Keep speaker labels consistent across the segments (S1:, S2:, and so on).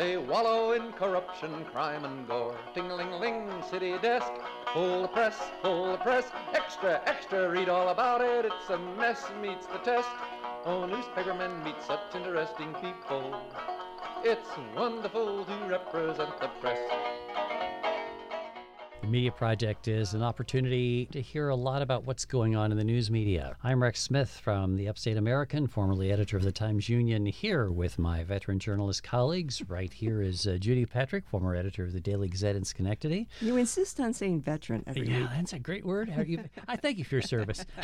S1: They wallow in corruption, crime, and gore. Ting-ling-ling, city desk, full the press, full the press. Extra, extra, read all about it. It's a mess, meets the test. Oh, newspapermen meet such interesting people. It's wonderful to represent the press.
S2: Media Project is an opportunity to hear a lot about what's going on in the news media. I'm Rex Smith from the Upstate American, formerly editor of the Times Union, here with my veteran journalist colleagues. Right here is uh, Judy Patrick, former editor of the Daily Gazette in Schenectady.
S3: You insist on saying veteran every
S2: yeah,
S3: week.
S2: that's a great word. How you, I thank you for your service.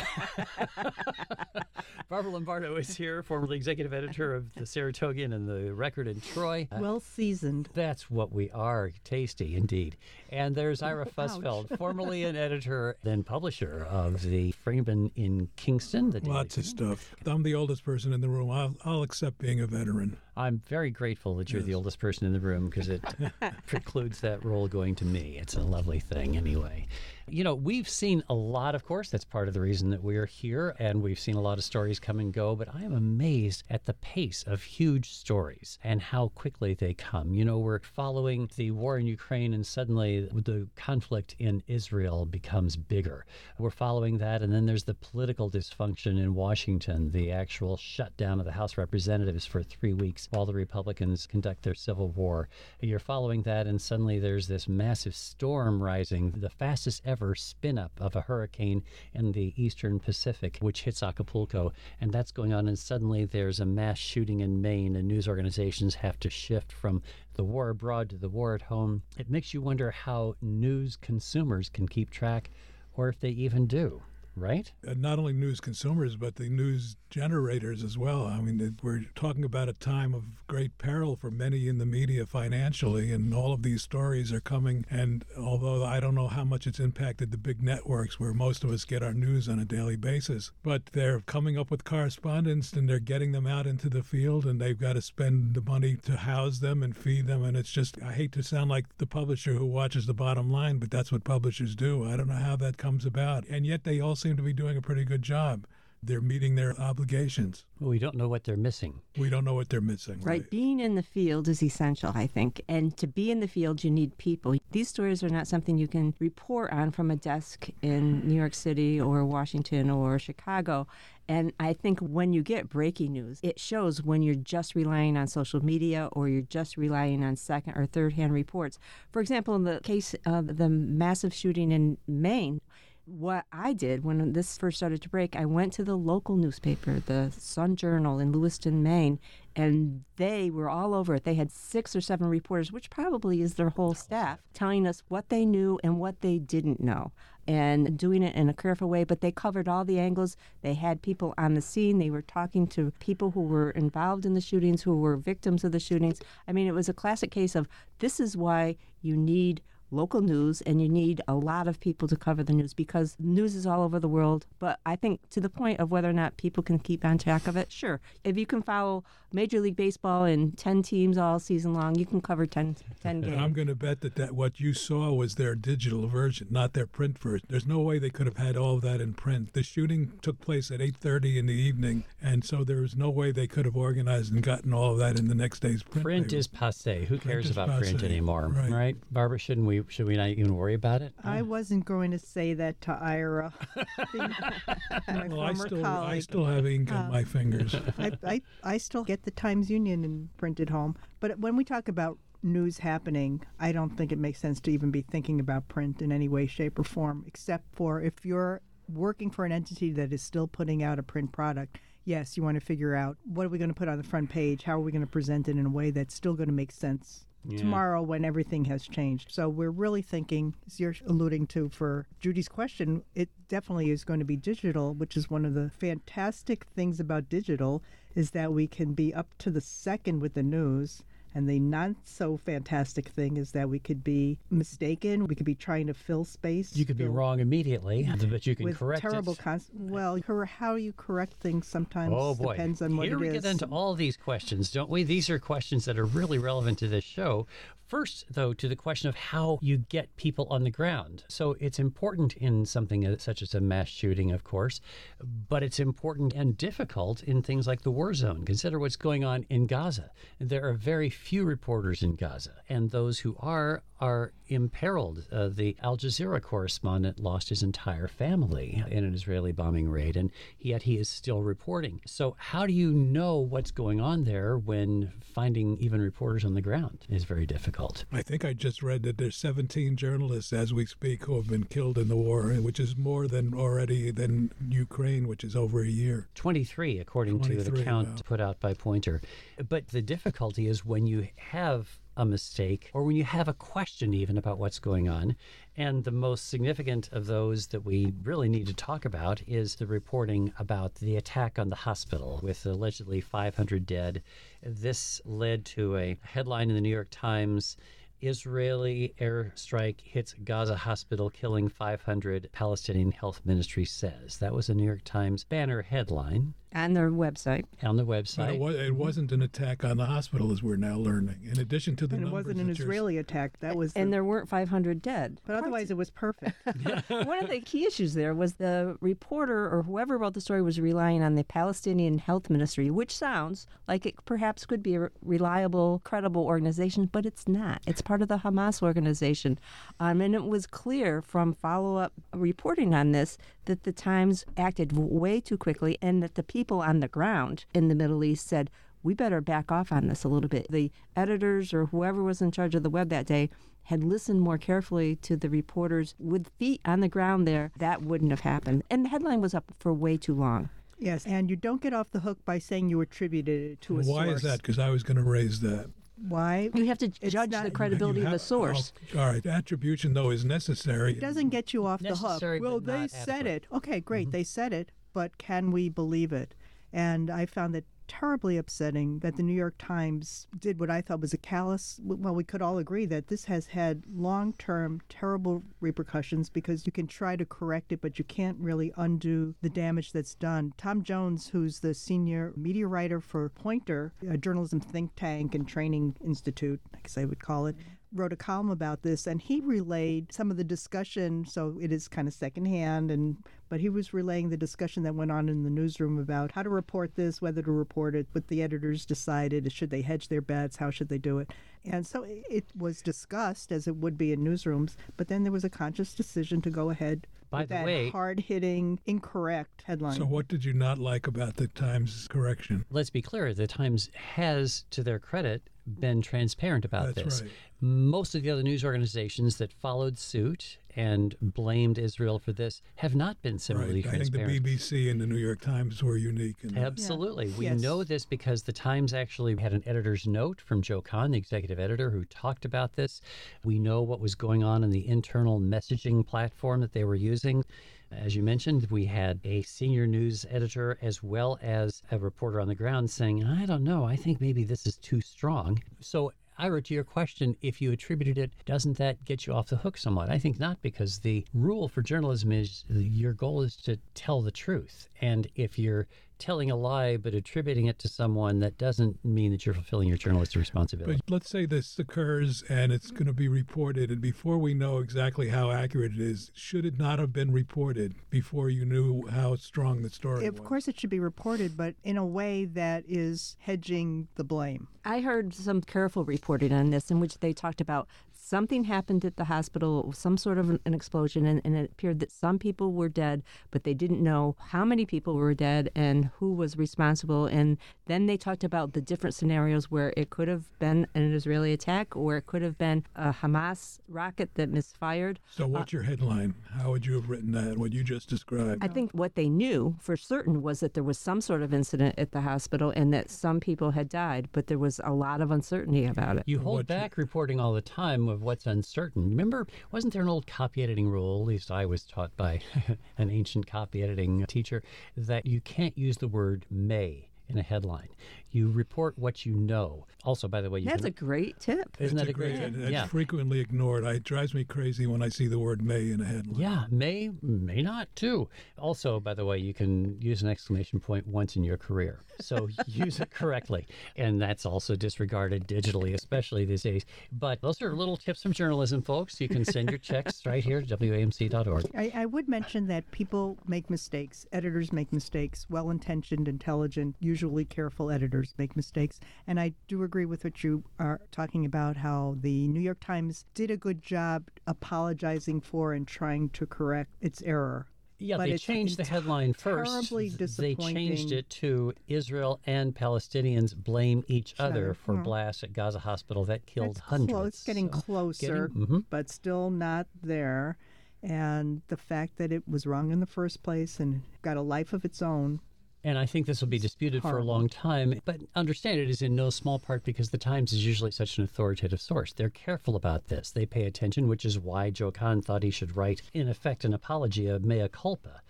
S2: Barbara Lombardo is here, formerly executive editor of the Saratogian and the Record in Troy.
S4: Well seasoned.
S2: that's what we are. Tasty indeed. And there's Ira Fusfeld, formerly an editor, then publisher of the Freeman in Kingston. The Daily
S5: Lots of stuff. I'm the oldest person in the room. I'll, I'll accept being a veteran.
S2: I'm very grateful that you're the oldest person in the room because it precludes that role going to me. It's a lovely thing, anyway. You know, we've seen a lot, of course. That's part of the reason that we're here, and we've seen a lot of stories come and go. But I am amazed at the pace of huge stories and how quickly they come. You know, we're following the war in Ukraine, and suddenly the conflict in Israel becomes bigger. We're following that, and then there's the political dysfunction in Washington, the actual shutdown of the House Representatives for three weeks while the Republicans conduct their civil war. You're following that, and suddenly there's this massive storm rising, the fastest ever spin up of a hurricane in the eastern Pacific, which hits Acapulco. And that's going on, and suddenly there's a mass shooting in Maine, and news organizations have to shift from the war abroad to the war at home. It makes you wonder how news consumers can keep track, or if they even do. Right?
S5: Uh, not only news consumers, but the news generators as well. I mean, we're talking about a time of great peril for many in the media financially, and all of these stories are coming. And although I don't know how much it's impacted the big networks where most of us get our news on a daily basis, but they're coming up with correspondents and they're getting them out into the field, and they've got to spend the money to house them and feed them. And it's just, I hate to sound like the publisher who watches the bottom line, but that's what publishers do. I don't know how that comes about. And yet they all seem to be doing a pretty good job. They're meeting their obligations.
S2: Well, we don't know what they're missing.
S5: We don't know what they're missing.
S3: Right. Being in the field is essential, I think. And to be in the field, you need people. These stories are not something you can report on from a desk in New York City or Washington or Chicago. And I think when you get breaking news, it shows when you're just relying on social media or you're just relying on second or third hand reports. For example, in the case of the massive shooting in Maine, what I did when this first started to break, I went to the local newspaper, the Sun Journal in Lewiston, Maine, and they were all over it. They had six or seven reporters, which probably is their whole staff, telling us what they knew and what they didn't know, and doing it in a careful way. But they covered all the angles. They had people on the scene. They were talking to people who were involved in the shootings, who were victims of the shootings. I mean, it was a classic case of this is why you need local news and you need a lot of people to cover the news because news is all over the world. But I think to the point of whether or not people can keep on track of it, sure. If you can follow Major League Baseball and 10 teams all season long, you can cover 10, 10
S5: And
S3: games.
S5: I'm going to bet that, that what you saw was their digital version, not their print version. There's no way they could have had all of that in print. The shooting took place at 8:30 in the evening, and so there was no way they could have organized and gotten all of that in the next day's print.
S2: Print
S5: paper.
S2: is passe. Who cares
S5: is
S2: about print anymore,
S5: Right.
S2: right. Barbara? Shouldn't we? Should we not even worry about it?
S4: I wasn't going to say that to Ira, my
S5: Well, I
S4: former
S5: still, I still have ink on my um, fingers.
S4: I, I, I still get the Times Union and print it home. But when we talk about news happening, I don't think it makes sense to even be thinking about print in any way, shape, or form, except for if you're working for an entity that is still putting out a print product. Yes, you want to figure out what are we going to put on the front page? How are we going to present it in a way that's still going to make sense tomorrow when everything has changed? So we're really thinking, as you're alluding to for Judy's question, it definitely is going to be digital, which is one of the fantastic things about digital is that we can be up to the second with the news And the not so fantastic thing is that we could be mistaken. We could be trying to fill space.
S2: You could be wrong immediately, but you can
S4: with
S2: correct
S4: terrible
S2: it.
S4: cons- well how you correct things sometimes
S2: Oh boy!
S4: depends on what
S2: Here
S4: it
S2: we get into all these questions, don't we? These are questions that are really relevant to this show. First, though, to the question of how you get people on the ground. So it's important in something uh, such as a mass shooting, of course, but it's important and difficult in things like the war zone. Consider what's going on in Gaza. There are very few reporters in Gaza, and those who are are imperiled. Uh, the Al Jazeera correspondent lost his entire family in an Israeli bombing raid, and yet he is still reporting. So, how do you know what's going on there when finding even reporters on the ground is very difficult?
S5: I think I just read that there's 17 journalists as we speak who have been killed in the war, which is more than already than Ukraine, which is over a year.
S2: 23, according to the
S5: 23,
S2: count
S5: wow.
S2: put out by Poynter. But the difficulty is when you have a mistake or when you have a question even about what's going on. And the most significant of those that we really need to talk about is the reporting about the attack on the hospital with allegedly 500 dead. This led to a headline in the New York Times. Israeli airstrike hits Gaza hospital, killing 500, Palestinian Health Ministry says. That was a New York Times banner headline
S3: on their website.
S2: on the website.
S5: it, was, it wasn't an attack on the hospital, as we're now learning. In addition to the
S4: and it wasn't an
S5: that you're-
S4: Israeli attack. That was
S3: And
S4: the,
S3: there weren't 500 dead.
S4: but otherwise it was perfect.
S3: One of the key issues there was the reporter or whoever wrote the story was relying on the Palestinian Health Ministry, which sounds like it perhaps could be a reliable, credible organization, but it's not. It's part of the Hamas organization. Um, and it was clear from follow up reporting on this that the Times acted way too quickly and that the people on the ground in the Middle East said, we better back off on this a little bit. The editors or whoever was in charge of the web that day had listened more carefully to the reporters with feet on the ground there, that wouldn't have happened. And the headline was up for way too long.
S4: yes, and you don't get off the hook by saying you attributed it to a
S5: Why
S4: source.
S5: is that? Because I was going to raise that.
S4: Why?
S3: You have to
S4: It's
S3: judge
S4: not-
S3: the credibility
S5: You
S3: of the source.
S5: oh, all right, attribution though is necessary.
S4: It doesn't get you off the hook. Well, they said
S2: adequate.
S4: it. Okay, great. They said it, but can we believe it? And I found it terribly upsetting that the New York Times did what I thought was a callous. Well, we could all agree that this has had long term terrible repercussions because you can try to correct it, but you can't really undo the damage that's done. Tom Jones, who's the senior media writer for Poynter, a journalism think tank and training institute, I guess I would call it, wrote a column about this and he relayed some of the discussion so it is kind of secondhand and but he was relaying the discussion that went on in the newsroom about how to report this whether to report it what the editors decided should they hedge their bets how should they do it and so it, it was discussed as it would be in newsrooms but then there was a conscious decision to go ahead
S2: By
S4: with
S2: the
S4: that
S2: way-
S4: hard-hitting incorrect headline
S5: So, what did you not like about the Times correction?
S2: Let's be clear, the Times has, to their credit, been transparent about
S5: That's
S2: this.
S5: right.
S2: Most of the other news organizations that followed suit and blamed Israel for this have not been similarly
S5: Right. I think the. BBC and the New York Times were unique. In that.
S2: Absolutely. We
S4: Yes.
S2: know this because the Times actually had an editor's note from Joe Kahn, the executive editor, who talked about this. We know what was going on in the internal messaging platform that they were using. As you mentioned, we had a senior news editor as well as a reporter on the ground saying, I don't know, I think maybe this is too strong. So, Ira, to your question, if you attributed it, doesn't that get you off the hook somewhat? I think not, because the rule for journalism is your goal is to tell the truth. And if you're telling a lie but attributing it to someone, that doesn't mean that you're fulfilling your journalistic responsibility.
S5: But let's say this occurs and it's going to be reported, and before we know exactly how accurate it is, should it not have been reported before you knew how strong the story
S4: of
S5: was?
S4: course it should be reported but in a way that is hedging the blame
S3: I heard some careful reporting on this in which they talked about something happened at the hospital, some sort of an, an explosion, and, and it appeared that some people were dead, but they didn't know how many people were dead and who was responsible. And then they talked about the different scenarios where it could have been an Israeli attack or it could have been a Hamas rocket that misfired.
S5: So, what's uh, your headline? How would you have written that? What you just described?
S3: I think what they knew for certain was that there was some sort of incident at the hospital and that some people had died, but there was a lot of uncertainty about it.
S2: You hold
S5: What you-
S2: back reporting all the time of what's uncertain. Remember, wasn't there an old copy editing rule, at least I was taught by an ancient copy editing teacher, that you can't use the word may in a headline. You report what you know. Also, by the way, you
S3: That's
S2: can,
S3: a great tip.
S2: isn't
S5: It's
S2: that a great tip?
S5: It's
S2: Yeah.
S5: frequently ignored. It drives me crazy when I see the word "may" in a headline.
S2: Yeah, may, may not too. Also, by the way, you can use an exclamation point once in your career. So use it correctly. And that's also disregarded digitally, especially these days. But those are little tips from journalism, folks. You can send your checks right here to WAMC.org.
S4: I, I would mention that people make mistakes. Editors make mistakes. Well intentioned, intelligent, usually careful editors make mistakes. And I do agree with what you are talking about how the New York Times did a good job apologizing for and trying to correct its error.
S2: Yeah,
S4: But
S2: they changed the headline first.
S4: terribly
S2: They changed it to Israel and Palestinians blame each other for blasts at Gaza hospital that killed
S4: it's
S2: hundreds.
S4: Close, it's getting
S2: So,
S4: closer,
S2: getting- mhm.
S4: but still not there. And the fact that it was wrong in the first place and got a life of its own.
S2: And I think this will be disputed for a long time. But understand it is in no small part because the Times is usually such an authoritative source. They're careful about this. They pay attention, which is why Joe Kahn thought he should write, in effect, an apology, a mea culpa.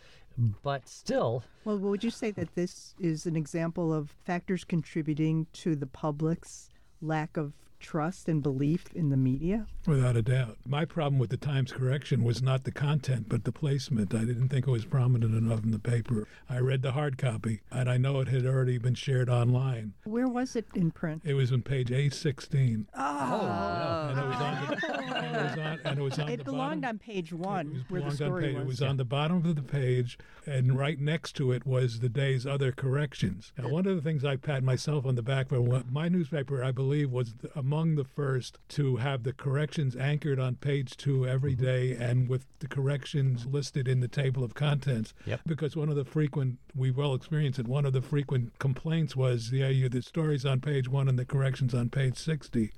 S2: But still,
S4: Well, would you say that this is an example of factors contributing to the public's lack of trust and belief in the media?
S5: Without a doubt. My problem with the Times correction was not the content, but the placement. I didn't think it was prominent enough in the paper. I read the hard copy, and I know it had already been shared online.
S4: Where was it in print?
S5: It was on page 816.
S2: oh, oh
S5: And it was on the, and it was on, and it was on
S4: It
S5: the
S4: belonged
S5: bottom.
S4: on page
S5: It
S4: one,
S5: was
S4: where the
S5: belonged on
S4: story
S5: page-
S4: was.
S5: It was on the bottom of the page, and right next to it was the day's other corrections. Now, one of the things I pat myself on the back for, my newspaper, I believe, was the, among the first to have the corrections anchored on page two every
S2: Mm-hmm.
S5: day, and with the corrections listed in the table of contents.
S2: Yep.
S5: Because one of the frequent, we well experienced it. One of the frequent complaints was, yeah, you the stories on page one and the corrections on page sixty.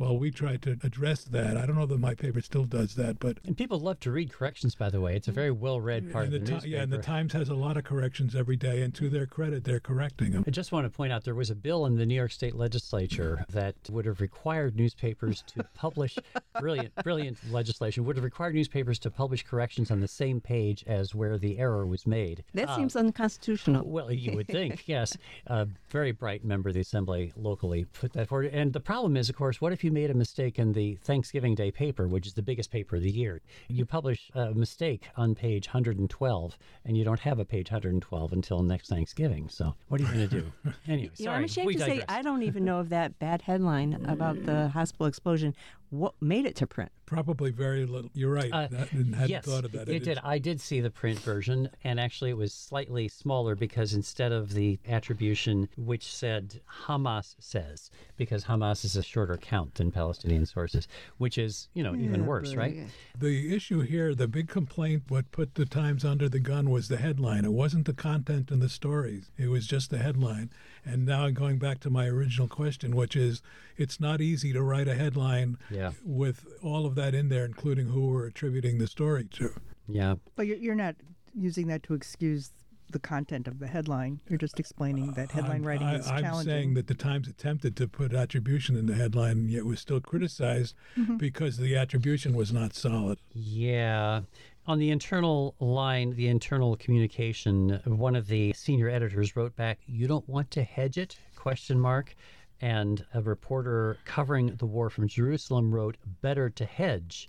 S5: Well, we tried to address that. I don't know that my paper still does that, but
S2: and people love to read corrections, by the way. It's a very well read part
S5: and
S2: of the
S5: Ti-
S2: newspaper.
S5: yeah, and the Times has a lot of corrections every day, and to their credit, they're correcting them.
S2: I just want to point out there was a bill in the New York State legislature that would have required newspapers to publish brilliant, brilliant legislation would have required newspapers to publish corrections on the same page as where the error was made.
S3: That
S2: Uh,
S3: seems unconstitutional.
S2: well, you would think, yes. A very bright member of the assembly locally put that forward. And the problem is, of course, what if you made a mistake in the Thanksgiving Day paper, which is the biggest paper of the year? Mm-hmm. You publish a mistake on page 112, and you don't have a page 112 until next Thanksgiving. So what are you going to do? Anyway,
S3: You know. I'm ashamed
S2: we
S3: to say. I don't even know of that bad headline about the hospital explosion what made it to print.
S5: Probably very little. You're right.
S2: Uh,
S5: that, and hadn't
S2: yes,
S5: thought of that.
S2: It, did. I did see the print version, and actually it was slightly smaller because instead of the attribution which said Hamas says, because Hamas is a shorter count than Palestinian sources, which is, you know, even worse, right?
S5: The issue here, the big complaint, what put the Times under the gun was the headline. It wasn't the content and the stories. It was just the headline. And now I'm going back to my original question, which is, it's not easy to write a headline
S2: Yeah.
S5: with all of that in there, including who we're attributing the story to.
S2: Yeah.
S4: But you're, you're not using that to excuse the content of the headline. You're just explaining that headline
S5: I'm,
S4: writing
S5: I,
S4: is
S5: I'm
S4: challenging.
S5: saying that the Times attempted to put attribution in the headline, yet was still criticized
S4: Mm-hmm.
S5: because the attribution was not solid.
S2: Yeah. On the internal line, the internal communication, one of the senior editors wrote back, "You don't want to hedge it?" question mark. And a reporter covering the war from Jerusalem wrote, "Better to hedge."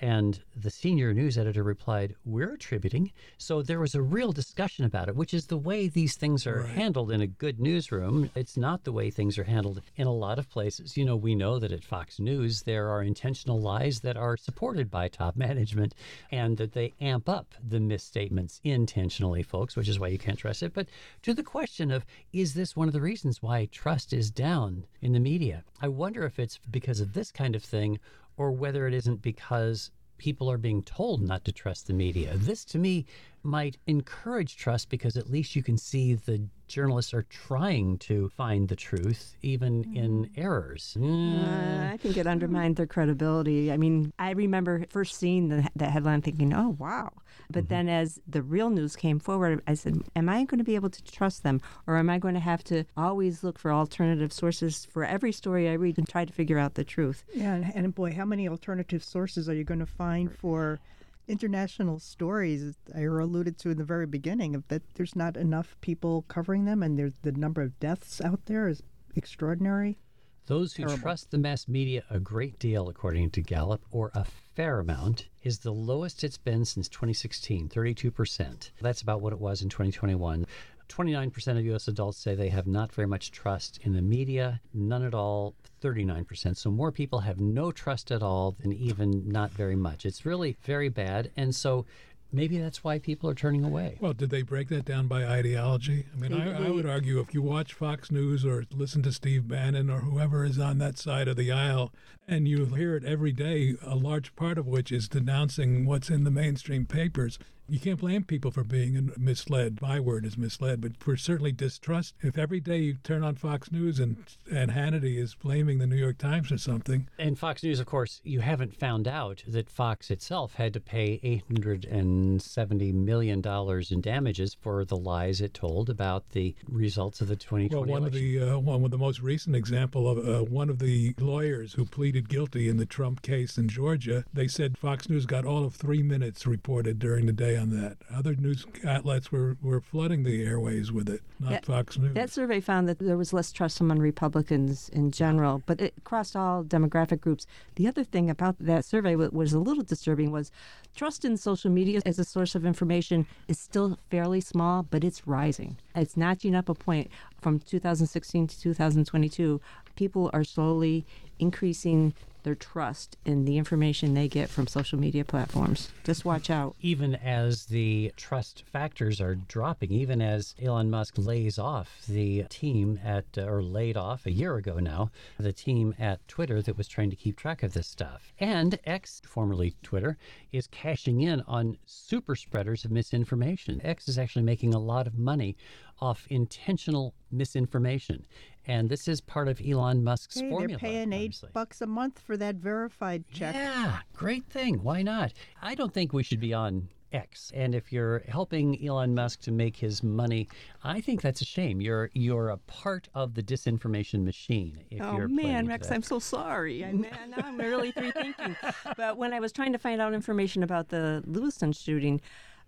S2: And the senior news editor replied, We're attributing. So there was a real discussion about it, which is the way these things are handled in a good newsroom. It's not the way things are handled in a lot of places. You know, we know that at Fox News, there are intentional lies that are supported by top management and that they amp up the misstatements intentionally, folks, which is why you can't trust it. But to the question of, is this one of the reasons why trust is down in the media? I wonder if it's because of this kind of thing or whether it isn't because people are being told not to trust the media. This, to me, might encourage trust because at least you can see the journalists are trying to find the truth, even in errors. Mm,
S3: Uh, I think it undermined their credibility. I mean, I remember first seeing the, that headline thinking, oh, wow. But then as the real news came forward, I said, am I going to be able to trust them? Or am I going to have to always look for alternative sources for every story I read and try to figure out the truth?
S4: Yeah, and, and boy, how many alternative sources are you going to find for international stories I alluded to in the very beginning of that there's not enough people covering them and there's the number of deaths out there is extraordinary.
S2: Those who
S4: Terrible.
S2: trust the mass media a great deal, according to Gallup, or a fair amount, is the lowest it's been since 2016, 32%. That's about what it was in 2021. 29% of U.S. adults say they have not very much trust in the media, none at all, 39%. So more people have no trust at all than even not very much. It's really very bad. And so maybe that's why people are turning away.
S5: Well, did they break that down by ideology? I mean, I, I would argue if you watch Fox News or listen to Steve Bannon or whoever is on that side of the aisle, and you hear it every day, a large part of which is denouncing what's in the mainstream papers. You can't blame people for being misled. My word is misled, but for certainly distrust. If every day you turn on Fox News and and Hannity is blaming the New York Times or something,
S2: And Fox News, of course, you haven't found out that Fox itself had to pay $870 million in damages for the lies it told about the results of the 2020
S5: Well, one
S2: election.
S5: of the uh, one of the most recent example of uh, one of the lawyers who pleaded guilty in the Trump case in Georgia, they said Fox News got all of three minutes reported during the day on that. Other news outlets were, were flooding the airways with it, not
S3: That-
S5: Fox News.
S3: That survey found that there was less trust among Republicans in general, but it crossed all demographic groups. The other thing about that survey that was a little disturbing was trust in social media as a source of information is still fairly small, but it's rising. It's notching up a point from 2016 to 2022. People are slowly increasing their trust in the information they get from social media platforms. Just watch out.
S2: even as the trust factors are dropping, even as Elon Musk lays off the team at, uh, or laid off a year ago now, the team at Twitter that was trying to keep track of this stuff. And X, formerly Twitter, is cashing in on super spreaders of misinformation. X is actually making a lot of money off intentional misinformation. And this is part of Elon Musk's
S4: Hey,
S2: formula.
S4: they're paying eight
S2: obviously.
S4: bucks a month for that verified check.
S2: Yeah, great thing. Why not? I don't think we should be on X. And if you're helping Elon Musk to make his money, I think that's a shame. You're you're a part of the disinformation machine. If
S3: Oh
S2: you're
S3: man,
S2: playing
S3: Rex. I'm so sorry. I man, now I'm really rethinking. but when I was trying to find out information about the Lewiston shooting,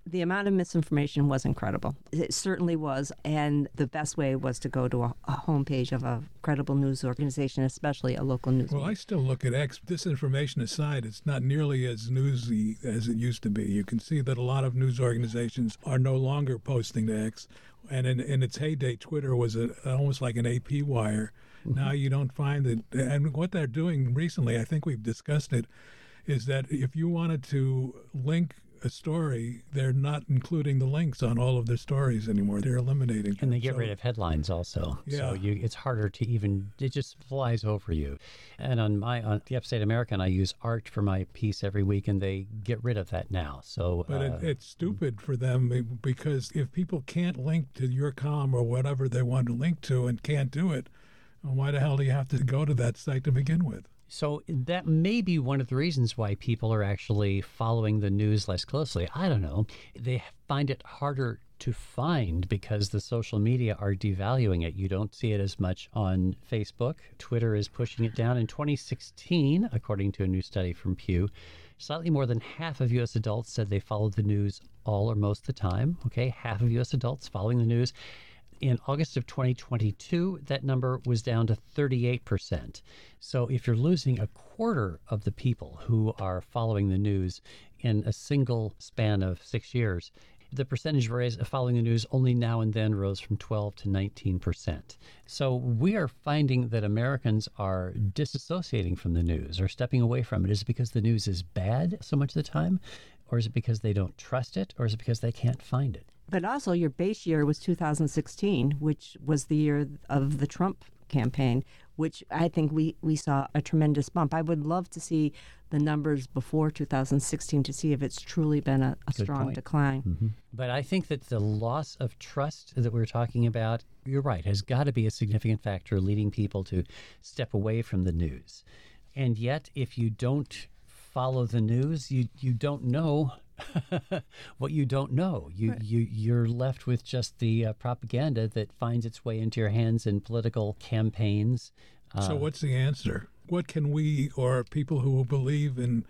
S3: the amount of misinformation was incredible. It certainly was, and the best way was to go to a, a homepage of a credible news organization, especially a local news.
S5: well, I still look at X. Disinformation aside, it's not nearly as newsy as it used to be. You can see that a lot of news organizations are no longer posting to X. And in, in its heyday, Twitter was a, almost like an AP wire. Mm-hmm. Now you don't find it. And what they're doing recently, I think we've discussed it, is that if you wanted to link a story, they're not including the links on all of their stories anymore. They're eliminating.
S2: and they get
S5: So-
S2: rid of headlines also.
S5: Yeah.
S2: So you, it's harder to even, it just flies over you. And on my, on the Upstate American, I use art for my piece every week, and they get rid of that now. So,
S5: But
S2: uh,
S5: it, it's stupid for them because if people can't link to your com or whatever they want to link to and can't do it, why the hell do you have to go to that site to begin with?
S2: So that may be one of the reasons why people are actually following the news less closely. I don't know. They find it harder to find because the social media are devaluing it. You don't see it as much on Facebook. Twitter is pushing it down. In 2016, according to a new study from Pew, slightly more than half of U.S. adults said they followed the news all or most of the time. Okay, half of U.S. adults following the news. In August of 2022, that number was down to 38%. So if you're losing a quarter of the people who are following the news in a single span of six years, the percentage of raise following the news only now and then rose from 12 to 19 percent. So we are finding that Americans are disassociating from the news or stepping away from it. Is it because the news is bad so much of the time, or is it because they don't trust it, or is it because they can't find it?
S3: But also, your base year was 2016, which was the year of the Trump campaign, which I think we, we saw a tremendous bump. I would love to see the numbers before 2016 to see if it's truly been a, a strong
S2: point.
S3: decline. Mm-hmm.
S2: But I think that the loss of trust that we're talking about, you're right, has got to be a significant factor leading people to step away from the news. And yet, if you don't follow the news, you, you don't know what you don't know. You, you, you're left with just the uh, propaganda that finds its way into your hands in political campaigns.
S5: so, what's the answer? What can we or people who believe in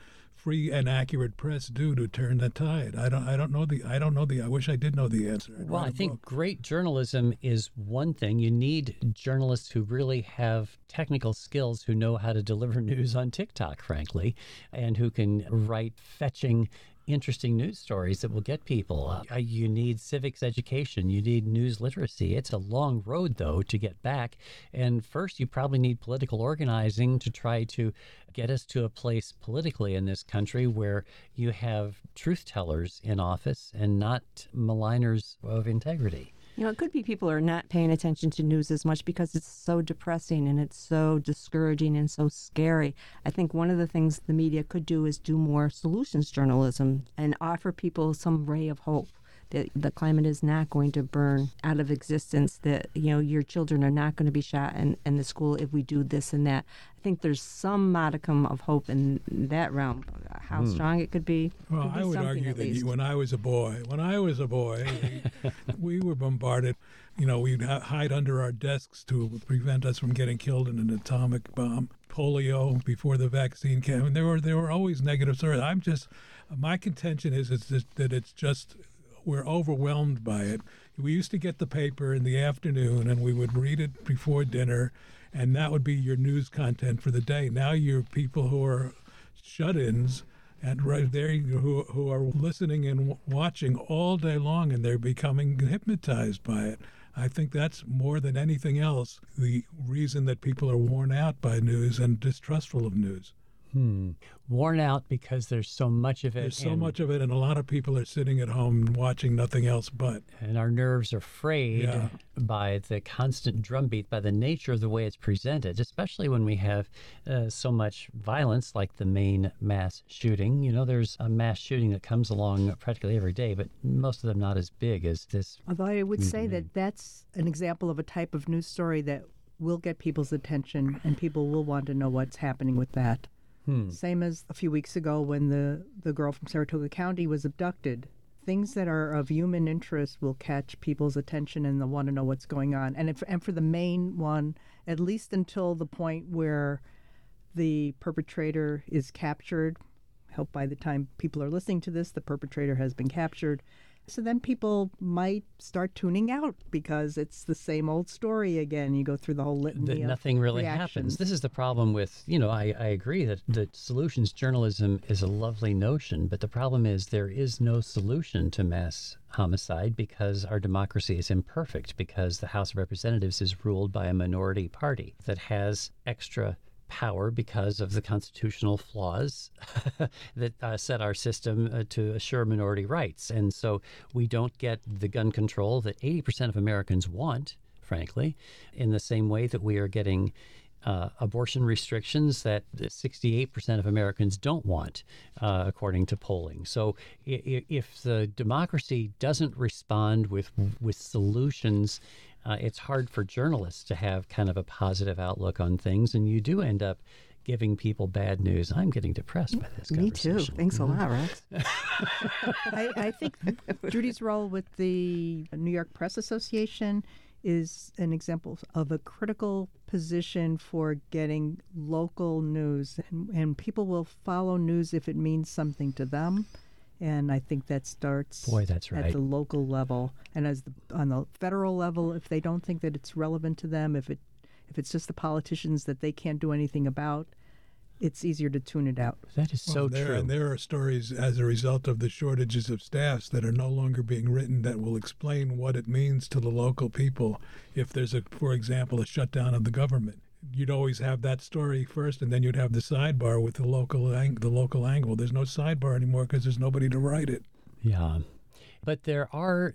S5: free and accurate press do to turn the tide? I don't I don't know the I don't know the I wish I did know the answer. I'd
S2: Well, I think
S5: book.
S2: great journalism is one thing. You need journalists who really have technical skills, who know how to deliver news on TikTok, frankly, and who can write fetching, interesting news stories that will get people. Uh, you need civics education. You need news literacy. It's a long road, though, to get back. And first, you probably need political organizing to try to get us to a place politically in this country where you have truth tellers in office and not maligners of integrity.
S3: You know, it could be people are not paying attention to news as much because it's so depressing and it's so discouraging and so scary. I think one of the things the media could do is do more solutions journalism and offer people some ray of hope that the climate is not going to burn out of existence, that, you know, your children are not going to be shot in, in the school if we do this and that. I think there's some modicum of hope in that realm. How hmm. strong it could be.
S5: Well,
S3: could be
S5: I would argue that you, when I was a boy, when I was a boy, we, we were bombarded. You know, we'd hide under our desks to prevent us from getting killed in an atomic bomb. Polio before the vaccine came. And there were there were always negative stories. I'm just my contention is is that it's just we're overwhelmed by it. We used to get the paper in the afternoon and we would read it before dinner, and that would be your news content for the day. Now you're people who are shut-ins and right there who, who are listening and watching all day long and they're becoming hypnotized by it i think that's more than anything else the reason that people are worn out by news and distrustful of news
S2: Hmm. Worn out because there's so much of it.
S5: there's so
S2: and,
S5: much of it and a lot of people are sitting at home watching nothing else but
S2: And our nerves are frayed
S5: Yeah.
S2: by the constant drumbeat, by the nature of the way it's presented, especially when we have uh, so much violence like the Maine mass shooting. You know, there's a mass shooting that comes along practically every day, but most of them not as big as this.
S4: Although I would say
S2: Mm-hmm.
S4: that that's an example of a type of news story that will get people's attention and people will want to know what's happening with that.
S2: Hmm.
S4: Same as a few weeks ago when the, the girl from Saratoga County was abducted. Things that are of human interest will catch people's attention and they'll want to know what's going on. And, if, and for the Maine one, at least until the point where the perpetrator is captured, hope by the time people are listening to this, the perpetrator has been captured. So then people might start tuning out because it's the same old story again. You go through the whole litany
S2: that
S4: of
S2: nothing really
S4: reactions.
S2: happens. This is the problem with, you know, I, I agree that, that solutions journalism is a lovely notion, but the problem is there is no solution to mass homicide because our democracy is imperfect, because the House of Representatives is ruled by a minority party that has extra power because of the constitutional flaws that uh, set our system uh, to assure minority rights. And so we don't get the gun control that 80% of Americans want, frankly, in the same way that we are getting. Uh, abortion restrictions that 68% of Americans don't want, uh, according to polling. So, if the democracy doesn't respond with with solutions, uh, it's hard for journalists to have kind of a positive outlook on things, and you do end up giving people bad news. I'm getting depressed by this.
S3: Me too.
S2: conversation.
S3: Thanks a lot, Rex.
S4: I, I think Judy's role with the New York Press Association is an example of a critical position for getting local news. And, and people will follow news if it means something to them. And I think that starts
S2: Boy, that's
S4: at the local level. And as the, on the federal level, if they don't think that it's relevant to them, if it if it's just the politicians that they can't do anything about, it's easier to tune it out.
S2: That is so
S5: Well, there,
S2: true.
S5: And there are stories as a result of the shortages of staffs that are no longer being written that will explain what it means to the local people if there's a, for example, a shutdown of the government. You'd always have that story first, and then you'd have the sidebar with the local ang- the local angle. There's no sidebar anymore because there's nobody to write it.
S2: Yeah. But there are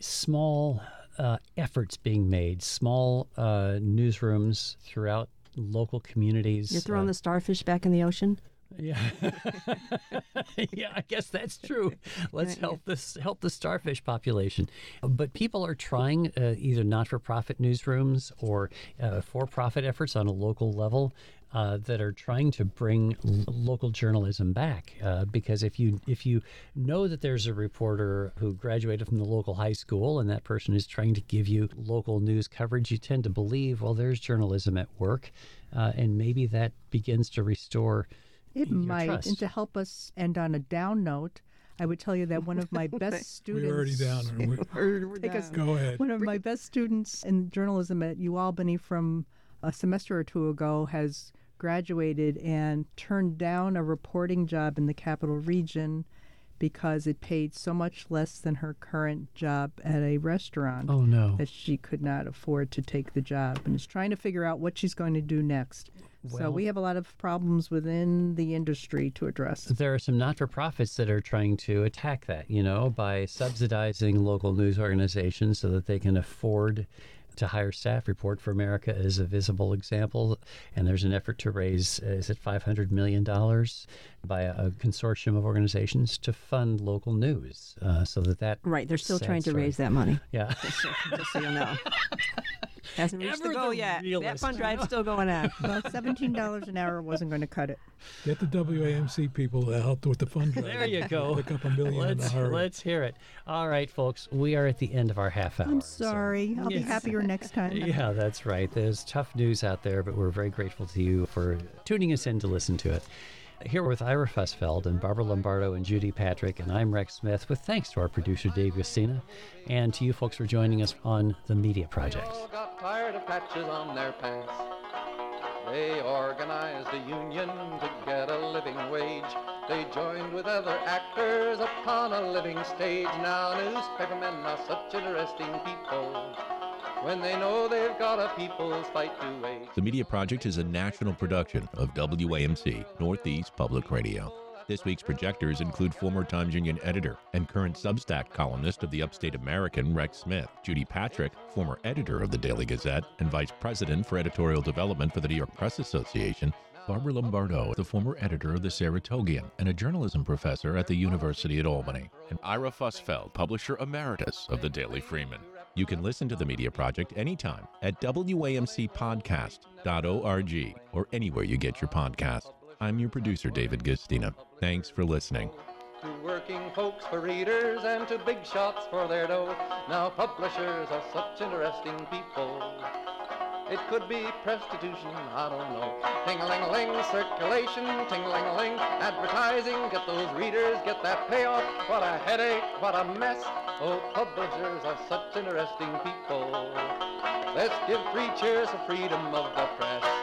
S2: small uh, efforts being made, small uh, newsrooms throughout local communities.
S3: You're throwing
S2: uh,
S3: the starfish back in the ocean?
S2: Yeah, yeah, I guess that's true. Let's help this help the starfish population. But people are trying uh, either not-for-profit newsrooms or uh, for-profit efforts on a local level uh, that are trying to bring l- local journalism back. Uh, because if you if you know that there's a reporter who graduated from the local high school and that person is trying to give you local news coverage, you tend to believe, well, there's journalism at work, uh, and maybe that begins to restore
S4: It
S2: your
S4: might.
S2: trust.
S4: And to help us end on a down note, I would tell you that one of my best students.
S5: We're already down. We-
S3: Or we're
S4: Take us-
S5: Go ahead.
S4: One of my best students in journalism at UAlbany from a semester or two ago has graduated and turned down a reporting job in the capital region because it paid so much less than her current job at a restaurant
S2: Oh no.
S4: that she could not afford to take the job and is trying to figure out what she's going to do next. So we have a lot of problems within the industry to address.
S2: There are some not for profits that are trying to attack that, you know, by subsidizing local news organizations so that they can afford to hire staff. Report for America is a visible example. And there's an effort to raise, is it $500 million by a, a consortium of organizations to fund local news uh, so that that.
S3: Right, they're still
S2: sad
S3: trying to
S2: story.
S3: raise that money.
S2: Yeah.
S3: Just so, just so you know. Hasn't reached
S2: Ever
S3: the goal
S2: the
S3: yet. That fund drive's still going on.
S4: Well, seventeen dollars an hour wasn't going to cut it.
S5: Get the WAMC people to help with the fund drive.
S2: There you go.
S5: Pick up a million in a
S2: Let's,
S5: hurry.
S2: let's hear it. All right, folks, we are at the end of our half hour.
S4: I'm
S2: so-
S4: sorry. I'll be happier next time.
S2: Yeah, that's right. There's tough news out there, but we're very grateful to you for tuning us in to listen to it. Here with Ira Fusfeld and Barbara Lombardo and Judy Patrick, and I'm Rex Smith, with thanks to our producer Dave Guistina, and to you folks for joining us on the Media Project.
S1: all got tired of patches on their pants. They organized a union to get a living wage. They joined with other actors upon a living stage. Now newspapermen are such interesting people. When they know they've got a people's fight to wage.
S6: The Media Project is a national production of WAMC, Northeast Public Radio. This week's projectors include former Times Union editor and current Substack columnist of the Upstate American, Rex Smith, Judy Patrick, former editor of the Daily Gazette and vice president for editorial development for the New York Press Association, Barbara Lombardo, the former editor of the Saratogian and a journalism professor at the University at Albany, and Ira Fusfeld, publisher emeritus of the Daily Freeman. You can listen to the Media Project anytime at WAMCpodcast.org or anywhere you get your podcast. I'm your producer, David Guistina. Thanks for listening.
S1: To working folks for readers and to big shots for their dough. Now publishers are such interesting people. It could be prostitution, I don't know. Ting-a-ling-a-ling, circulation, ting-a-ling-a-ling, advertising, get those readers, get that payoff. What a headache, what a mess. Oh, publishers are such interesting people. Let's give three cheers for freedom of the press.